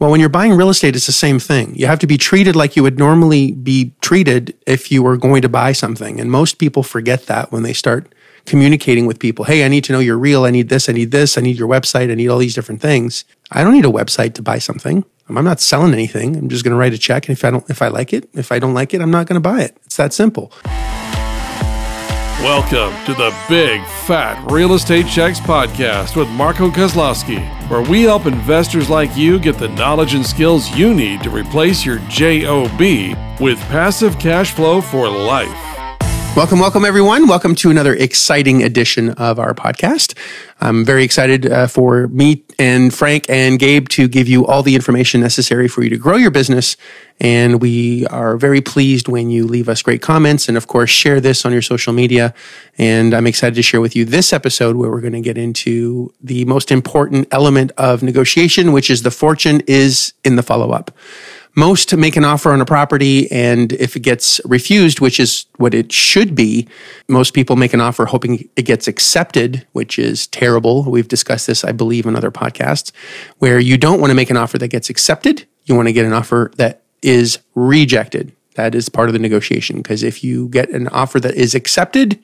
Well, when you're buying real estate, it's the same thing. You have to be treated like you would normally be treated if you were going to buy something. And most people forget that when they start communicating with people. Hey, I need to know you're real. I need this. I need this. I need your website. I need all these different things. I don't need a website to buy something. I'm not selling anything. I'm just going to write a check. And if I don't, if I like it, if I don't like it, I'm not going to buy it. It's that simple. Welcome to the Big Fat Real Estate Checks podcast with Marco Kozlowski, where we help investors like you get the knowledge and skills you need to replace your JOB with passive cash flow for life. Welcome, welcome, everyone. Welcome to another exciting edition of our podcast. I'm very excited uh, for me and Frank and Gabe to give you all the information necessary for you to grow your business. And we are very pleased when you leave us great comments and, of course, share this on your social media. And I'm excited to share with you this episode where we're going to get into the most important element of negotiation, which is the fortune is in the follow up most make an offer on a property and if it gets refused which is what it should be most people make an offer hoping it gets accepted which is terrible. We've discussed this i believe in other podcasts where you don't want to make an offer that gets accepted. You want to get an offer that is rejected. That is part of the negotiation because if you get an offer that is accepted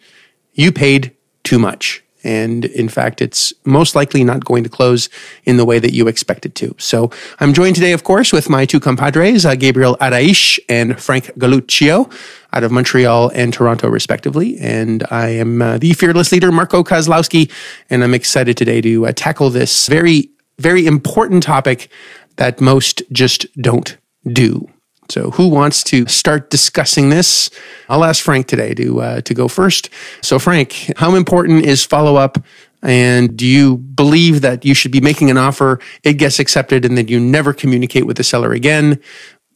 you paid too much and in fact, it's most likely not going to close in the way that you expect it to. So I'm joined today, of course, with my two compadres, uh, Gabriel Araish and Frank Galuccio out of Montreal and Toronto, respectively. And I am uh, the fearless leader, Marco Kozlowski, and I'm excited today to uh, tackle this very, very important topic that most just don't do. So, who wants to start discussing this? I'll ask Frank today to uh, to go first. So, Frank, how important is follow up? And do you believe that you should be making an offer, it gets accepted, and then you never communicate with the seller again?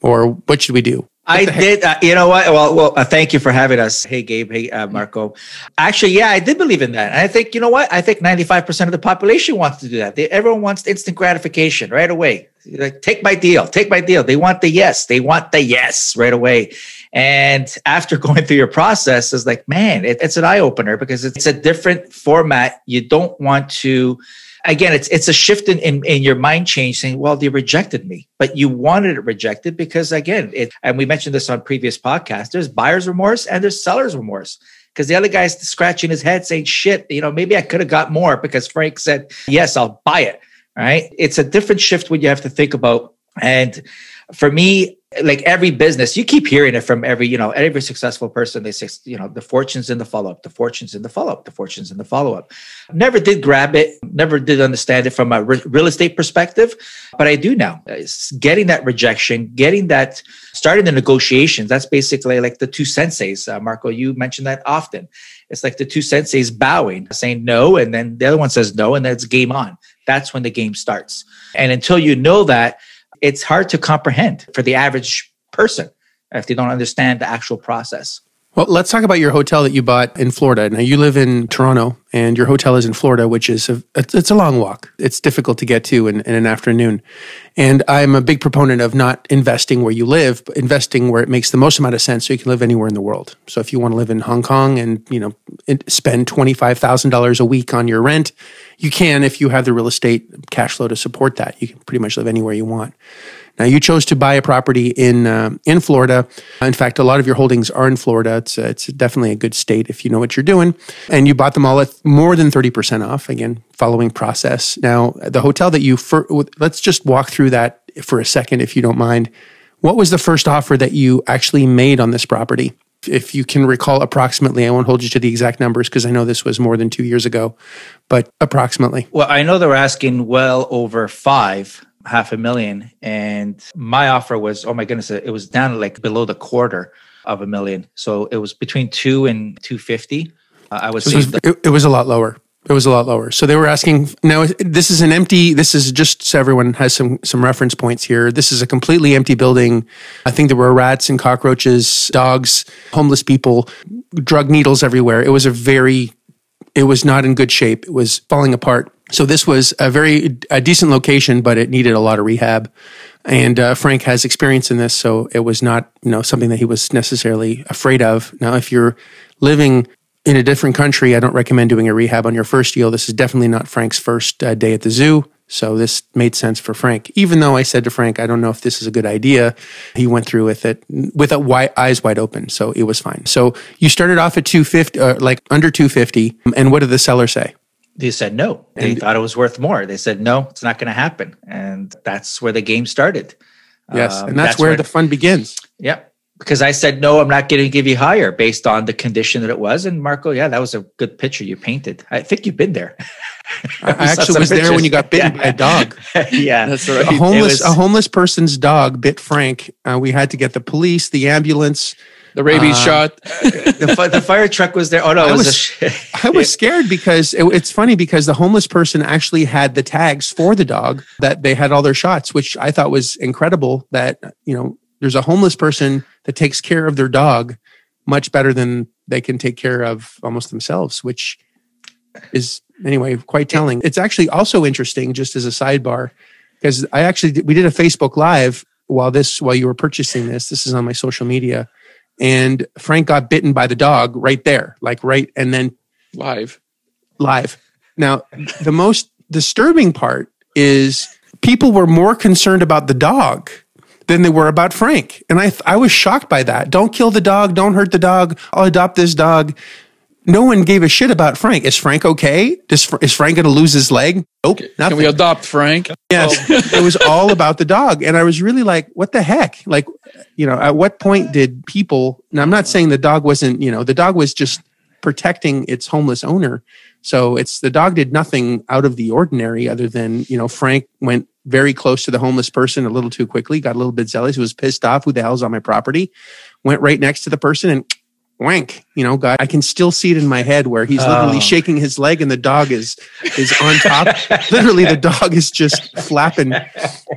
Or what should we do? I did. Uh, you know what? Well, well. Uh, thank you for having us. Hey, Gabe. Hey, uh, Marco. Actually, yeah, I did believe in that. And I think you know what? I think ninety-five percent of the population wants to do that. They, everyone wants instant gratification right away. Like, take my deal. Take my deal. They want the yes. They want the yes right away. And after going through your process, is like, man, it, it's an eye opener because it's a different format. You don't want to again, it's it's a shift in, in, in your mind change saying, well, they rejected me, but you wanted it rejected because again, it and we mentioned this on previous podcasts, there's buyer's remorse and there's seller's remorse. Because the other guy's scratching his head saying, shit, you know, maybe I could have got more because Frank said, yes, I'll buy it. Right. It's a different shift when you have to think about. And for me, like every business, you keep hearing it from every, you know, every successful person. They say, you know, the fortunes in the follow up, the fortunes in the follow up, the fortunes in the follow up. Never did grab it, never did understand it from a re- real estate perspective, but I do now. It's getting that rejection, getting that, starting the negotiations. That's basically like the two senseis. Uh, Marco, you mentioned that often. It's like the two senseis bowing, saying no, and then the other one says no, and then it's game on. That's when the game starts. And until you know that, it's hard to comprehend for the average person if they don't understand the actual process. Well, let's talk about your hotel that you bought in Florida. Now you live in Toronto, and your hotel is in Florida, which is a it's a long walk. It's difficult to get to in, in an afternoon. And I'm a big proponent of not investing where you live, but investing where it makes the most amount of sense, so you can live anywhere in the world. So if you want to live in Hong Kong and you know spend twenty five thousand dollars a week on your rent, you can if you have the real estate cash flow to support that. You can pretty much live anywhere you want. Now, you chose to buy a property in uh, in Florida. In fact, a lot of your holdings are in Florida. It's uh, it's definitely a good state if you know what you're doing. And you bought them all at more than thirty percent off. Again, following process. Now, the hotel that you fir- let's just walk through that for a second, if you don't mind. What was the first offer that you actually made on this property? If you can recall approximately, I won't hold you to the exact numbers because I know this was more than two years ago, but approximately. Well, I know they were asking well over five half a million. And my offer was, oh my goodness, it was down like below the quarter of a million. So it was between two and 250. Uh, I was, it was, it, it was a lot lower. It was a lot lower. So they were asking. Now this is an empty. This is just so everyone has some some reference points here. This is a completely empty building. I think there were rats and cockroaches, dogs, homeless people, drug needles everywhere. It was a very. It was not in good shape. It was falling apart. So this was a very a decent location, but it needed a lot of rehab. And uh, Frank has experience in this, so it was not you know something that he was necessarily afraid of. Now, if you're living in a different country, I don't recommend doing a rehab on your first deal. This is definitely not Frank's first uh, day at the zoo. So this made sense for Frank. Even though I said to Frank, I don't know if this is a good idea, he went through with it with eyes wide open. So it was fine. So you started off at 250, uh, like under 250. And what did the seller say? They said no. They and, thought it was worth more. They said, no, it's not going to happen. And that's where the game started. Yes. Um, and that's, that's where, where, the fun begins. Yep because I said no, I'm not going to give you higher based on the condition that it was. And Marco, yeah, that was a good picture you painted. I think you've been there. I actually was there when you got bitten yeah. by a dog. yeah, that's right. A homeless was, a homeless person's dog bit Frank. Uh, we had to get the police, the ambulance. The rabies uh, shot. the, the fire truck was there. Oh no, I was, was I was scared because it, it's funny because the homeless person actually had the tags for the dog that they had all their shots, which I thought was incredible. That you know there's a homeless person that takes care of their dog much better than they can take care of almost themselves, which is anyway quite telling. It's actually also interesting, just as a sidebar, because I actually did, we did a Facebook Live while this while you were purchasing this. This is on my social media, and Frank got bitten by the dog right there, like right, and then live, live. Now, the most disturbing part is people were more concerned about the dog than they were about Frank. And I, I was shocked by that. Don't kill the dog. Don't hurt the dog. I'll adopt this dog. No one gave a shit about Frank. Is Frank okay? Does, is Frank going to lose his leg? Nope. Nothing. Can we adopt Frank? Yes. It was all about the dog. And I was really like, what the heck? Like, you know, at what point did people, now I'm not saying the dog wasn't, you know, the dog was just protecting its homeless owner. So it's the dog did nothing out of the ordinary other than, you know, Frank went very close to the homeless person a little too quickly, got a little bit zealous, was pissed off. Who the hell's on my property? Went right next to the person and wank you know guy i can still see it in my head where he's literally oh. shaking his leg and the dog is is on top. Literally the dog is just flapping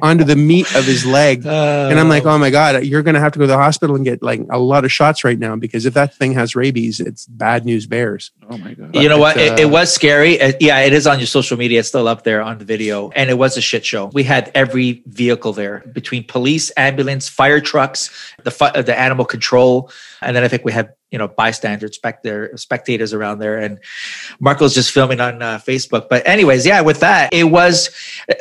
onto the meat of his leg. Oh. and i'm like oh. my god you're gonna have to go to the hospital and get like a lot of shots right now because if that thing has rabies it's bad news bears. Oh my god. You know what? Uh, it, it, was scary. Yeah it is on your social media. It's still up there on the video. And it was a shit show. We had every vehicle there between police ambulance fire trucks the the animal control and then i think we had you know bystanders spectator, spectators around there. And marco's just filming on uh, facebook. But anyways yeah with that it was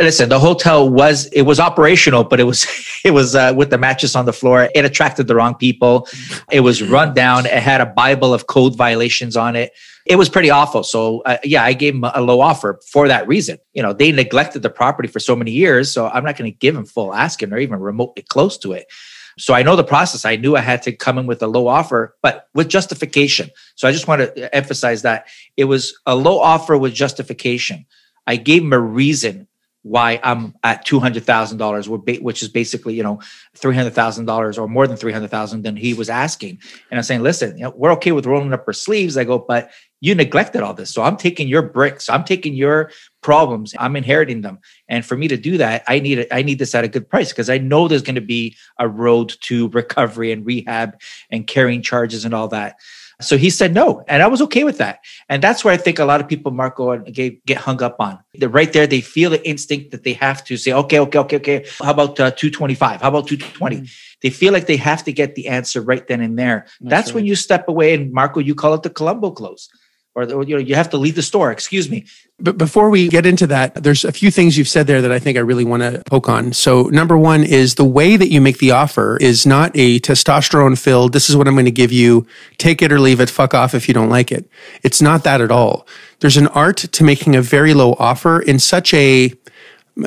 listen the hotel was it was operational but it was it was uh, with the mattress on the floor. It attracted the wrong people. It was run down. It had a bible of code violations on it. It was pretty awful. So uh, yeah i gave him a low offer for that reason. You know they neglected the property for so many years so i'm not going to give him full asking or even remotely close to it so I know the process. I knew I had to come in with a low offer, but with justification. So I just want to emphasize that it was a low offer with justification. I gave him a reason why I'm at two hundred thousand dollars, which is basically you know three hundred thousand dollars or more than three hundred thousand than he was asking. And I'm saying, listen, you know, we're okay with rolling up our sleeves. I go, but you neglected all this, so I'm taking your bricks, I'm taking your problems, I'm inheriting them, and for me to do that, I need it. I need this at a good price because I know there's going to be a road to recovery and rehab and carrying charges and all that. So he said no. And I was okay with that. And that's where I think a lot of people, Marco, get, get hung up on. They're right there, they feel the instinct that they have to say, okay, okay, okay, okay. How about uh, 225? How about 220? Mm. They feel like they have to get the answer right then and there. That's, that's right. when you step away. And Marco, you call it the Columbo close or you know you have to leave the store excuse me. But before we get into that there's a few things you've said there that i think i really want to poke on. So number one is the way that you make the offer is not a testosterone filled this is what i'm going to give you take it or leave it fuck off if you don't like it. It's not that at all. There's an art to making a very low offer in such a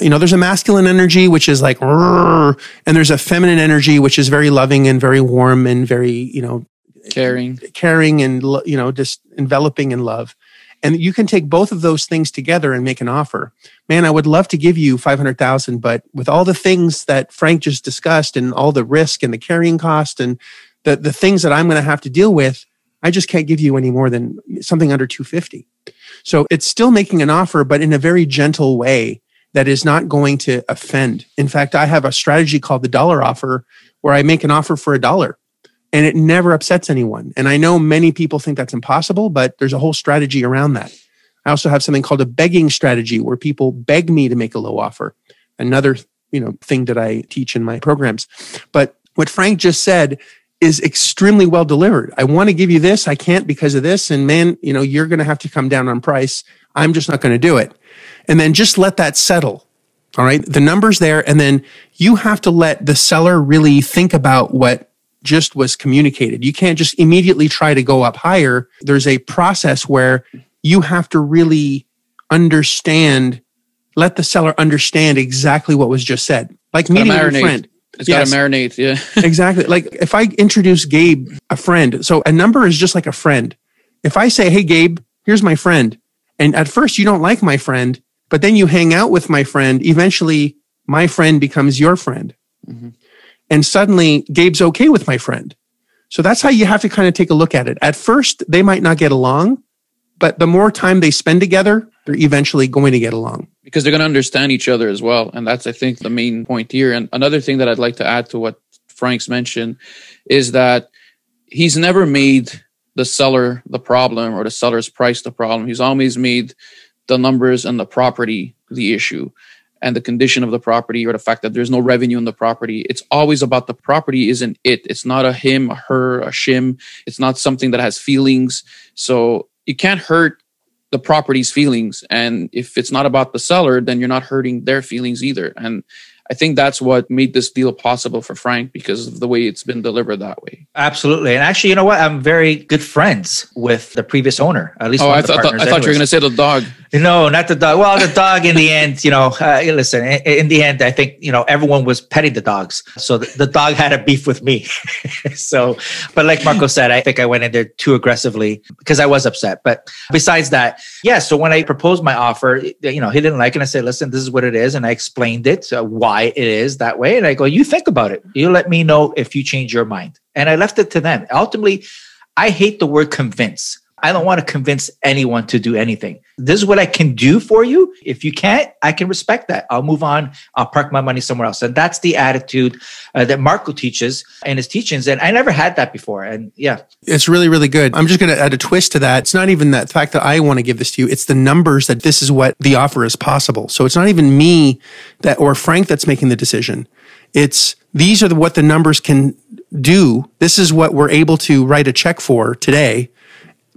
you know there's a masculine energy which is like and there's a feminine energy which is very loving and very warm and very you know caring. Caring and you know just enveloping in love. And you can take both of those things together and make an offer. Man i would love to give you 500000 but with all the things that frank just discussed and all the risk and the carrying cost and the, the things that i'm going to have to deal with i just can't give you any more than something under 250 so it's still making an offer but in a very gentle way that is not going to offend. In fact i have a strategy called the dollar offer where i make an offer for a dollar and it never upsets anyone. And I know many people think that's impossible, but there's a whole strategy around that. I also have something called a begging strategy where people beg me to make a low offer. Another, you know, thing that I teach in my programs. But what Frank just said is extremely well delivered. I want to give you this, I can't because of this and man, you know, you're going to have to come down on price. I'm just not going to do it. And then just let that settle All right. The number's there. And then you have to let the seller really think about what just was communicated. You can't just immediately try to go up higher. There's a process where you have to really understand, let the seller understand exactly what was just said. Like meeting your marinate. friend. It's Yes. got to marinate. Yeah. exactly. Like if I introduce Gabe a friend, so a number is just like a friend. If I say, "Hey Gabe, here's my friend," and at first you don't like my friend, but then you hang out with my friend, eventually my friend becomes your friend, Mhm. And suddenly Gabe's okay with my friend. So that's how you have to kind of take a look at it. At first, they might not get along, but the more time they spend together, they're eventually going to get along. because they're going to understand each other as well. And that's, I think, the main point here. And another thing that I'd like to add to what Frank's mentioned is that he's never made the seller the problem or the seller's price the problem. He's always made the numbers and the property the issue and the condition of the property or the fact that there's no revenue in the property. It's always about the property isn't it. It's not a him, a her, a shim. It's not something that has feelings. So you can't hurt the property's feelings. And if it's not about the seller, then you're not hurting their feelings either. And I think that's what made this deal possible for Frank because of the way it's been delivered that way. Absolutely. And actually, you know what? I'm very good friends with the previous owner. At least Oh, I of the thought partners I thought you were going to say the dog. No, not the dog. Well, the dog in the end, you know, uh, listen, in, in the end, I think, you know, everyone was petting the dogs. So the, the dog had a beef with me. so, but like Marco said, I think I went in there too aggressively because I was upset. But besides that, yeah. So when I proposed my offer, you know, he didn't like it. And I said, listen, this is what it is. And I explained it, uh, why it is that way. And I go, you think about it. You let me know if you change your mind. And I left it to them. Ultimately, I hate the word convince. I don't want to convince anyone to do anything. This is what I can do for you. If you can't, I can respect that. I'll move on. I'll park my money somewhere else. And that's the attitude uh, that Marco teaches in his teachings. And I never had that before. And yeah, It's really, really good. I'm just going to add a twist to that. It's not even that fact that I want to give this to you. It's the numbers that this is what the offer is possible. So it's not even me that or Frank that's making the decision. It's these are the, what the numbers can do. This is what we're able to write a check for today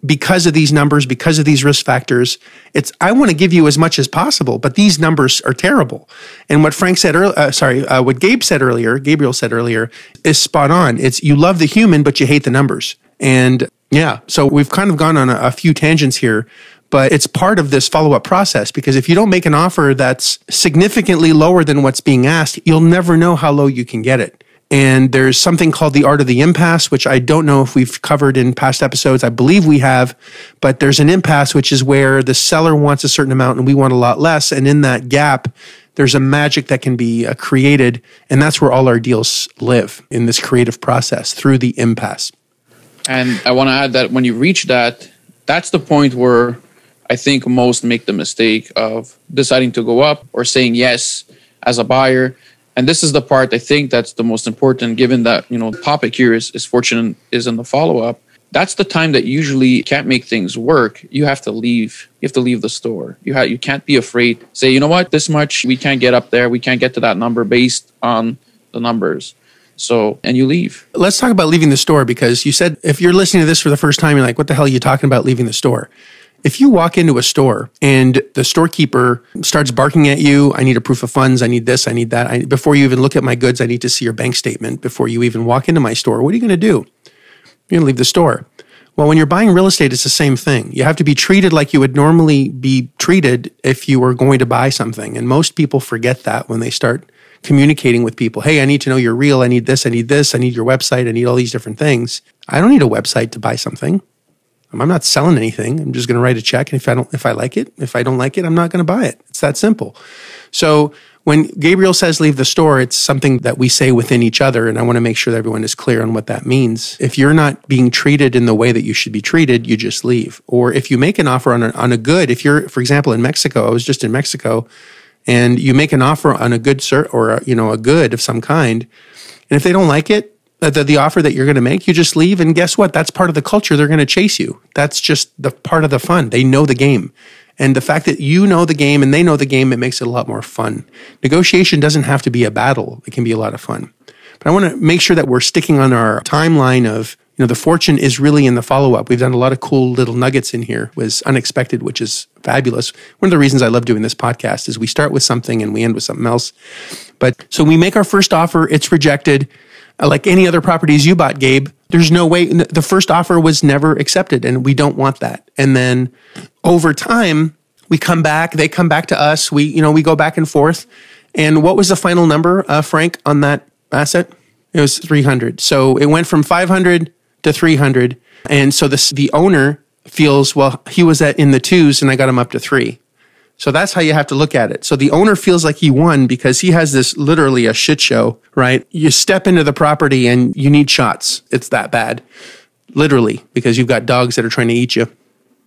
because of these numbers, because of these risk factors. It's I want to give you as much as possible, but these numbers are terrible. And what Frank said earlier, uh, sorry, uh, what Gabe said earlier, Gabriel said earlier, is spot on. It's you love the human, but you hate the numbers. And yeah, so we've kind of gone on a, a few tangents here. But it's part of this follow up process because if you don't make an offer that's significantly lower than what's being asked, you'll never know how low you can get it. And there's something called the art of the impasse, which I don't know if we've covered in past episodes. I believe we have, but there's an impasse, which is where the seller wants a certain amount and we want a lot less. And in that gap, there's a magic that can be uh, created. And that's where all our deals live in this creative process through the impasse. And I want to add that when you reach that, that's the point where I think most make the mistake of deciding to go up or saying yes as a buyer. And this is the part I think that's the most important, given that you know the topic here is, is fortune is in the follow up. That's the time that usually can't make things work. You have to leave. You have to leave the store. You you can't be afraid. Say, you know what, this much we can't get up there. We can't get to that number based on the numbers. So and you leave. Let's talk about leaving the store because you said if you're listening to this for the first time, you're like, what the hell are you talking about leaving the store? If you walk into a store and the storekeeper starts barking at you, I need a proof of funds, I need this, I need that. I, before you even look at my goods, I need to see your bank statement before you even walk into my store. What are you going to do? You're going to leave the store. Well, when you're buying real estate, it's the same thing. You have to be treated like you would normally be treated if you were going to buy something. And most people forget that when they start communicating with people. Hey, I need to know you're real. I need this. I need this. I need your website. I need all these different things. I don't need a website to buy something. I'm not selling anything. I'm just going to write a check. And if I don't, if I like it, if I don't like it, I'm not going to buy it. It's that simple. So when Gabriel says leave the store, it's something that we say within each other. And I want to make sure that everyone is clear on what that means. If you're not being treated in the way that you should be treated, you just leave. Or if you make an offer on a, on a good, if you're, for example, in Mexico, I was just in Mexico and you make an offer on a good cert or, a, you know, a good of some kind. And if they don't like it, the, the offer that you're going to make, you just leave. And guess what? That's part of the culture. They're going to chase you. That's just the part of the fun. They know the game. And the fact that you know the game and they know the game, it makes it a lot more fun. Negotiation doesn't have to be a battle. It can be a lot of fun. But I want to make sure that we're sticking on our timeline of, you know, the fortune is really in the follow up. We've done a lot of cool little nuggets in here, was unexpected, which is fabulous. One of the reasons I love doing this podcast is we start with something and we end with something else. But so we make our first offer, it's rejected. Uh, like any other properties you bought, Gabe, there's no way the first offer was never accepted, and we don't want that. And then over time, we come back, they come back to us. We, you know, we go back and forth. And what was the final number, uh, Frank, on that asset? It was 300. So it went from 500 to 300. And so this, the owner feels, well, he was at in the twos and I got him up to three. So that's how you have to look at it. So the owner feels like he won because he has this literally a shit show, right? You step into the property and you need shots. It's that bad. Literally, because you've got dogs that are trying to eat you.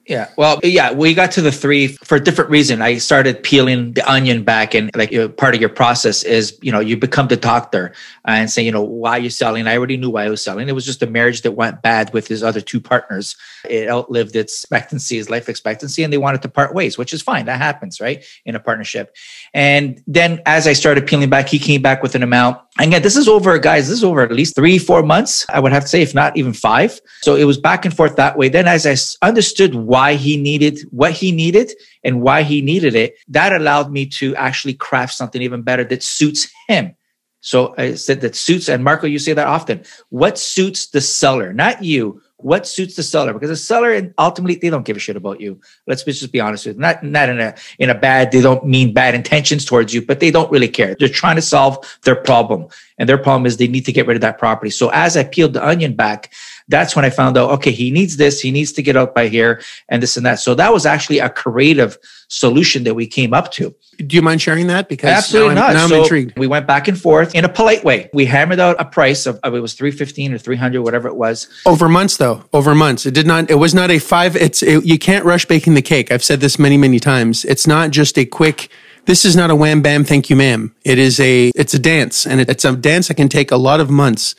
Yeah. Well, yeah, we got to the three for a different reason. I started peeling the onion back and like you know, part of your process is, you know, you become the doctor and say, you know, why are you selling? I already knew why I was selling. It was just a marriage that went bad with his other two partners. It outlived its expectancy, his life expectancy, and they wanted to part ways, which is fine. That happens, right? In a partnership. And then as I started peeling back, he came back with an amount. And again, this is over, guys, this is over at least three, four months. I would have to say, if not even five. So it was back and forth that way. Then as I understood why he needed what he needed and why he needed it, that allowed me to actually craft something even better that suits him. So I said that suits, and Marco, you say that often. What suits the seller, not you? What suits the seller? Because the seller ultimately they don't give a shit about you. Let's just be honest with you. Not not in a in a bad. They don't mean bad intentions towards you, but they don't really care. They're trying to solve their problem, and their problem is they need to get rid of that property. So as I peeled the onion back, that's when I found out, okay, he needs this, he needs to get out by here, and this and that. So that was actually a creative solution that we came up to. Do you mind sharing that? Because absolutely now not. I'm, now I'm intrigued. We went back and forth in a polite way. We hammered out a price of, of it was three fifteen or three hundred, whatever it was. Over months, though. Over months. It did not. It was not a five. It's it, you can't rush baking the cake. I've said this many many times. It's not just a quick. This is not a wham bam thank you ma'am. It is a it's a dance and it, it's a dance that can take a lot of months.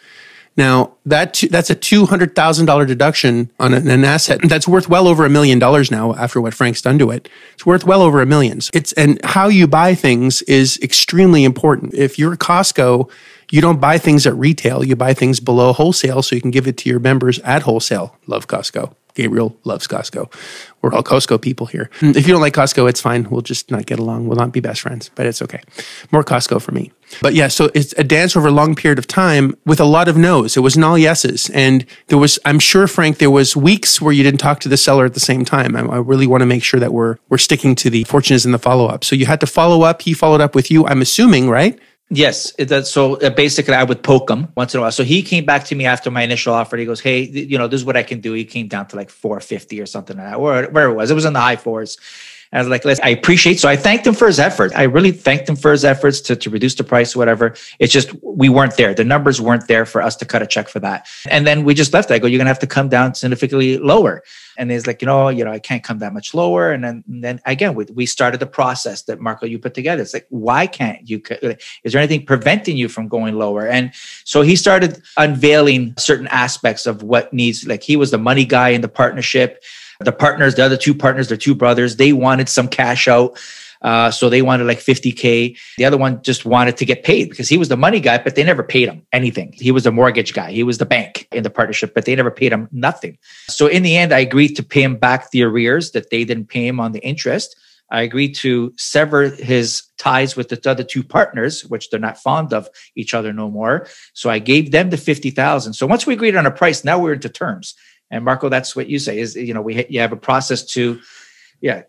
Now that that's a two hundred thousand dollar deduction on an, an, asset that's worth well over a million dollars now. After what Frank's done to it, it's worth well over a million. It's and how you buy things is extremely important. If you're Costco, you don't buy things at retail. You buy things below wholesale, so you can give it to your members at wholesale. Love Costco. Gabriel loves Costco. We're all Costco people here. Mm. If you don't like Costco, it's fine. We'll just not get along. We'll not be best friends, but it's okay. More Costco for me. But yeah, so it's a dance over a long period of time with a lot of no's. It wasn't all yeses. And there was, I'm sure, Frank, there was weeks where you didn't talk to the seller at the same time. I, I really want to make sure that we're, we're sticking to the fortunes in the follow up. So you had to follow up. He followed up with you, I'm assuming, right? Yes, so uh, basically, I would poke him once in a while. So he came back to me after my initial offer. He goes, "Hey, you know, this is what I can do." He came down to like four fifty or something like that, or where it was. It was in the high fours. I was like, I appreciate. So I thanked him for his efforts. I really thanked him for his efforts to, to reduce the price, whatever. It's just we weren't there. The numbers weren't there for us to cut a check for that. And then we just left. I go, you're gonna have to come down significantly lower. And he's like, you know, you know, I can't come that much lower. And then, and then again, we, we started the process that Marco you put together. It's like, why can't you? Is there anything preventing you from going lower? And so he started unveiling certain aspects of what needs. Like he was the money guy in the partnership. The partners, the other two partners, the two brothers, they wanted some cash out. Uh, so they wanted like 50K. The other one just wanted to get paid because he was the money guy, but they never paid him anything. He was the mortgage guy. He was the bank in the partnership, but they never paid him nothing. So in the end, I agreed to pay him back the arrears that they didn't pay him on the interest. I agreed to sever his ties with the other two partners, which they're not fond of each other no more. So I gave them the 50,000. So once we agreed on a price, now we're into terms. And Marco, that's what you say is, you know, we you have a process to, yeah.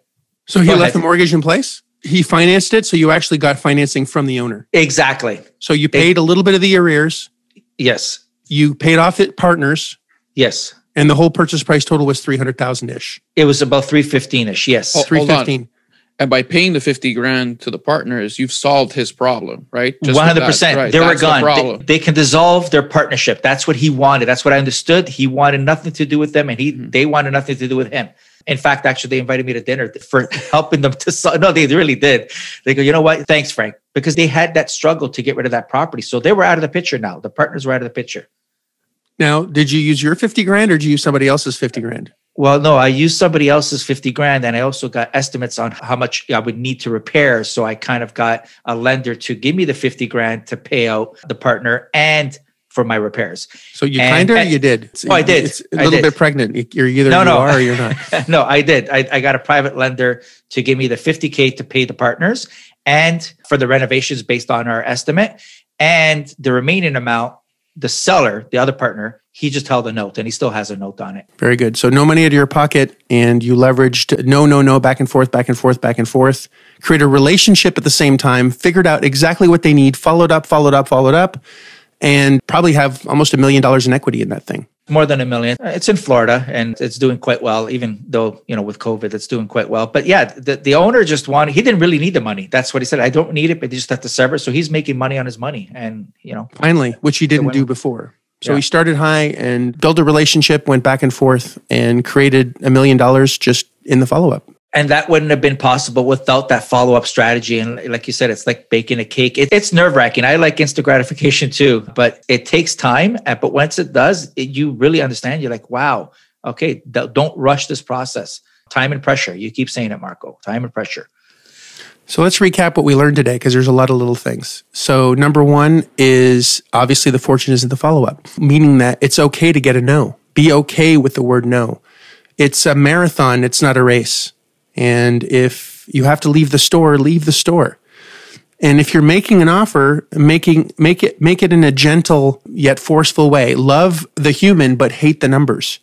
So he left the mortgage in place? He financed it. So you actually got financing from the owner. Exactly. So you paid it, a little bit of the arrears. Yes. You paid off it partners. Yes. And the whole purchase price total was 300,000 ish. It was about 315 ish. Yes. Oh, 315. And by paying the 50 grand to the partners, you've solved his problem, right? Just 100%. Right. They were gone. The they, they, can dissolve their partnership. That's what he wanted. That's what I understood. He wanted nothing to do with them and he mm-hmm. they wanted nothing to do with him. In fact, actually, they invited me to dinner for helping them to solve. No, they really did. They go, you know what? Thanks, Frank, because they had that struggle to get rid of that property. So they were out of the picture now. The partners were out of the picture. Now, did you use your 50 grand or did you use somebody else's 50 grand? Well, no, I used somebody else's 50 grand and I also got estimates on how much I would need to repair. So I kind of got a lender to give me the 50 grand to pay out the partner and for my repairs. So you kind of you did. Oh, I did. It's a little did. bit pregnant. You're either No, you no. are or you're not. no, I did. I, I got a private lender to give me the 50K to pay the partners and for the renovations based on our estimate. And the remaining amount, the seller, the other partner, he just held a note and he still has a note on it. Very good. So no money out of your pocket, and you leveraged no, no, no, back and forth, back and forth, back and forth. Create a relationship at the same time. Figured out exactly what they need. Followed up, followed up, followed up, and probably have almost a million dollars in equity in that thing. More than a million. It's in Florida and it's doing quite well, even though, you know, with COVID, it's doing quite well. But yeah, the, the owner just wanted, he didn't really need the money. That's what he said. I don't need it, but you just have to sever. So he's making money on his money. And, you know, Finally, which he didn't do before. So Yeah. he started high and built a relationship, went back and forth, and created a million dollars just in the follow up. and that wouldn't have been possible without that follow-up strategy. And like you said it's like baking a cake. It, it's nerve-wracking. I like instant gratification too but it takes time. But once it does it, you really understand. You're like wow okay don't rush this process. Time and pressure. You keep saying it marco. Time and pressure So let's recap what we learned today because there's a lot of little things. So, number one is obviously the fortune is in the follow up, meaning that it's okay to get a no. Be okay with the word no. It's a marathon, it's not a race. And if you have to leave the store, leave the store. And if you're making an offer, making make it make it in a gentle yet forceful way. Love the human but hate the numbers.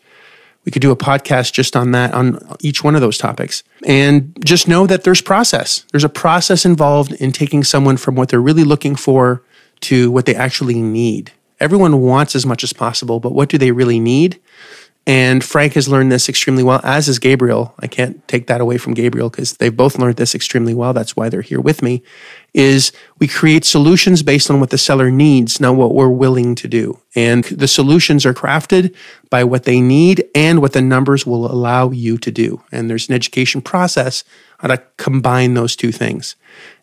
We could do a podcast just on that, on each one of those topics. And just know that there's process. There's a process involved in taking someone from what they're really looking for to what they actually need. Everyone wants as much as possible, but what do they really need? And Frank has learned this extremely well, as is Gabriel. I can't take that away from Gabriel because they've both learned this extremely well. That's why they're here with me. Is we create solutions based on what the seller needs, not what we're willing to do. And the solutions are crafted by what they need and what the numbers will allow you to do. And there's an education process how to combine those two things.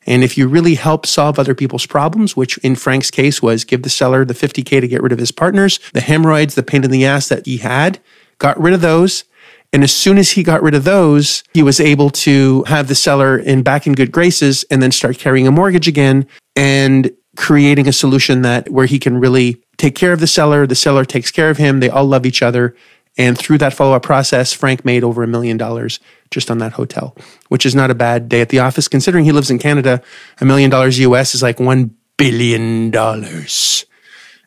And if you really help solve other people's problems, which in Frank's case was give the seller the 50K to get rid of his partners, the hemorrhoids, the pain in the ass that he had, got rid of those. And as soon as he got rid of those, he was able to have the seller in back in good graces and then start carrying a mortgage again and creating a solution that where he can really take care of the seller, the seller takes care of him, they all love each other. And through that follow up process, Frank made over a million dollars just on that hotel, which is not a bad day at the office. Considering he lives in Canada, a million dollars US is like one billion dollars.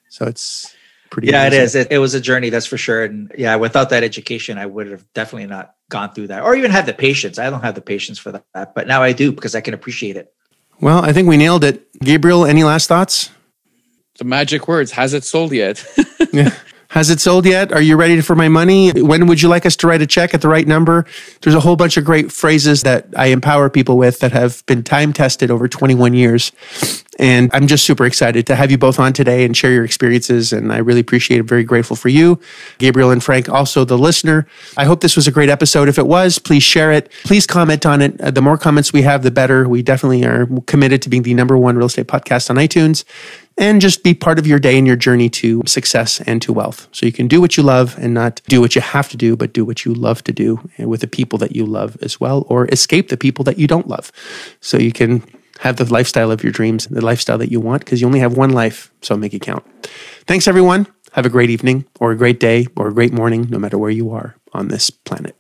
So it's pretty. yeah it amazing. is it, it was a journey that's for sure and yeah without that education i would have definitely not gone through that or even had the patience i don't have the patience for that but now i do because i can appreciate it Well, I think we nailed it. Gabriel, any last thoughts? The magic words. Has it sold yet? Yeah. Has it sold yet? Are you ready for my money? When would you like us to write a check at the right number? There's a whole bunch of great phrases that I empower people with that have been time tested over 21 years. And I'm just super excited to have you both on today and share your experiences. And I really appreciate it. Very grateful for you, Gabriel and Frank, also the listener. I hope this was a great episode. If it was, please share it. Please comment on it. Uh, the more comments we have, the better. We definitely are committed to being the number one real estate podcast on iTunes and just be part of your day and your journey to success and to wealth. So you can do what you love and not do what you have to do, but do what you love to do with the people that you love as well, or escape the people that you don't love. So you can have the lifestyle of your dreams, the lifestyle that you want, because you only have one life. So make it count. Thanks, everyone. Have a great evening, or a great day, or a great morning, no matter where you are on this planet.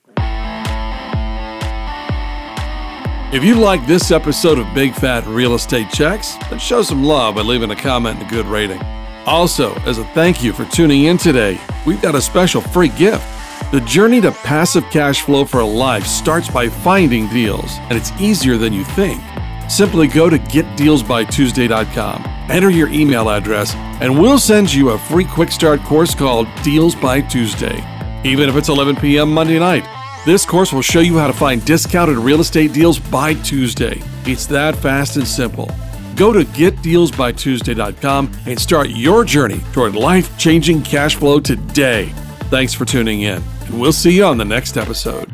If you like this episode of Big Fat Real Estate Checks, then show some love by leaving a comment and a good rating. Also, as a thank you for tuning in today, we've got a special free gift. The journey to passive cash flow for a life starts by finding deals, and it's easier than you think. Simply go to getdealsbytuesday.com, enter your email address, and we'll send you a free quick start course called Deals by Tuesday. Even if it's 11 p.m. Monday night, this course will show you how to find discounted real estate deals by Tuesday. It's that fast and simple. Go to getdealsbytuesday.com and start your journey toward life changing cash flow today. Thanks for tuning in, and we'll see you on the next episode.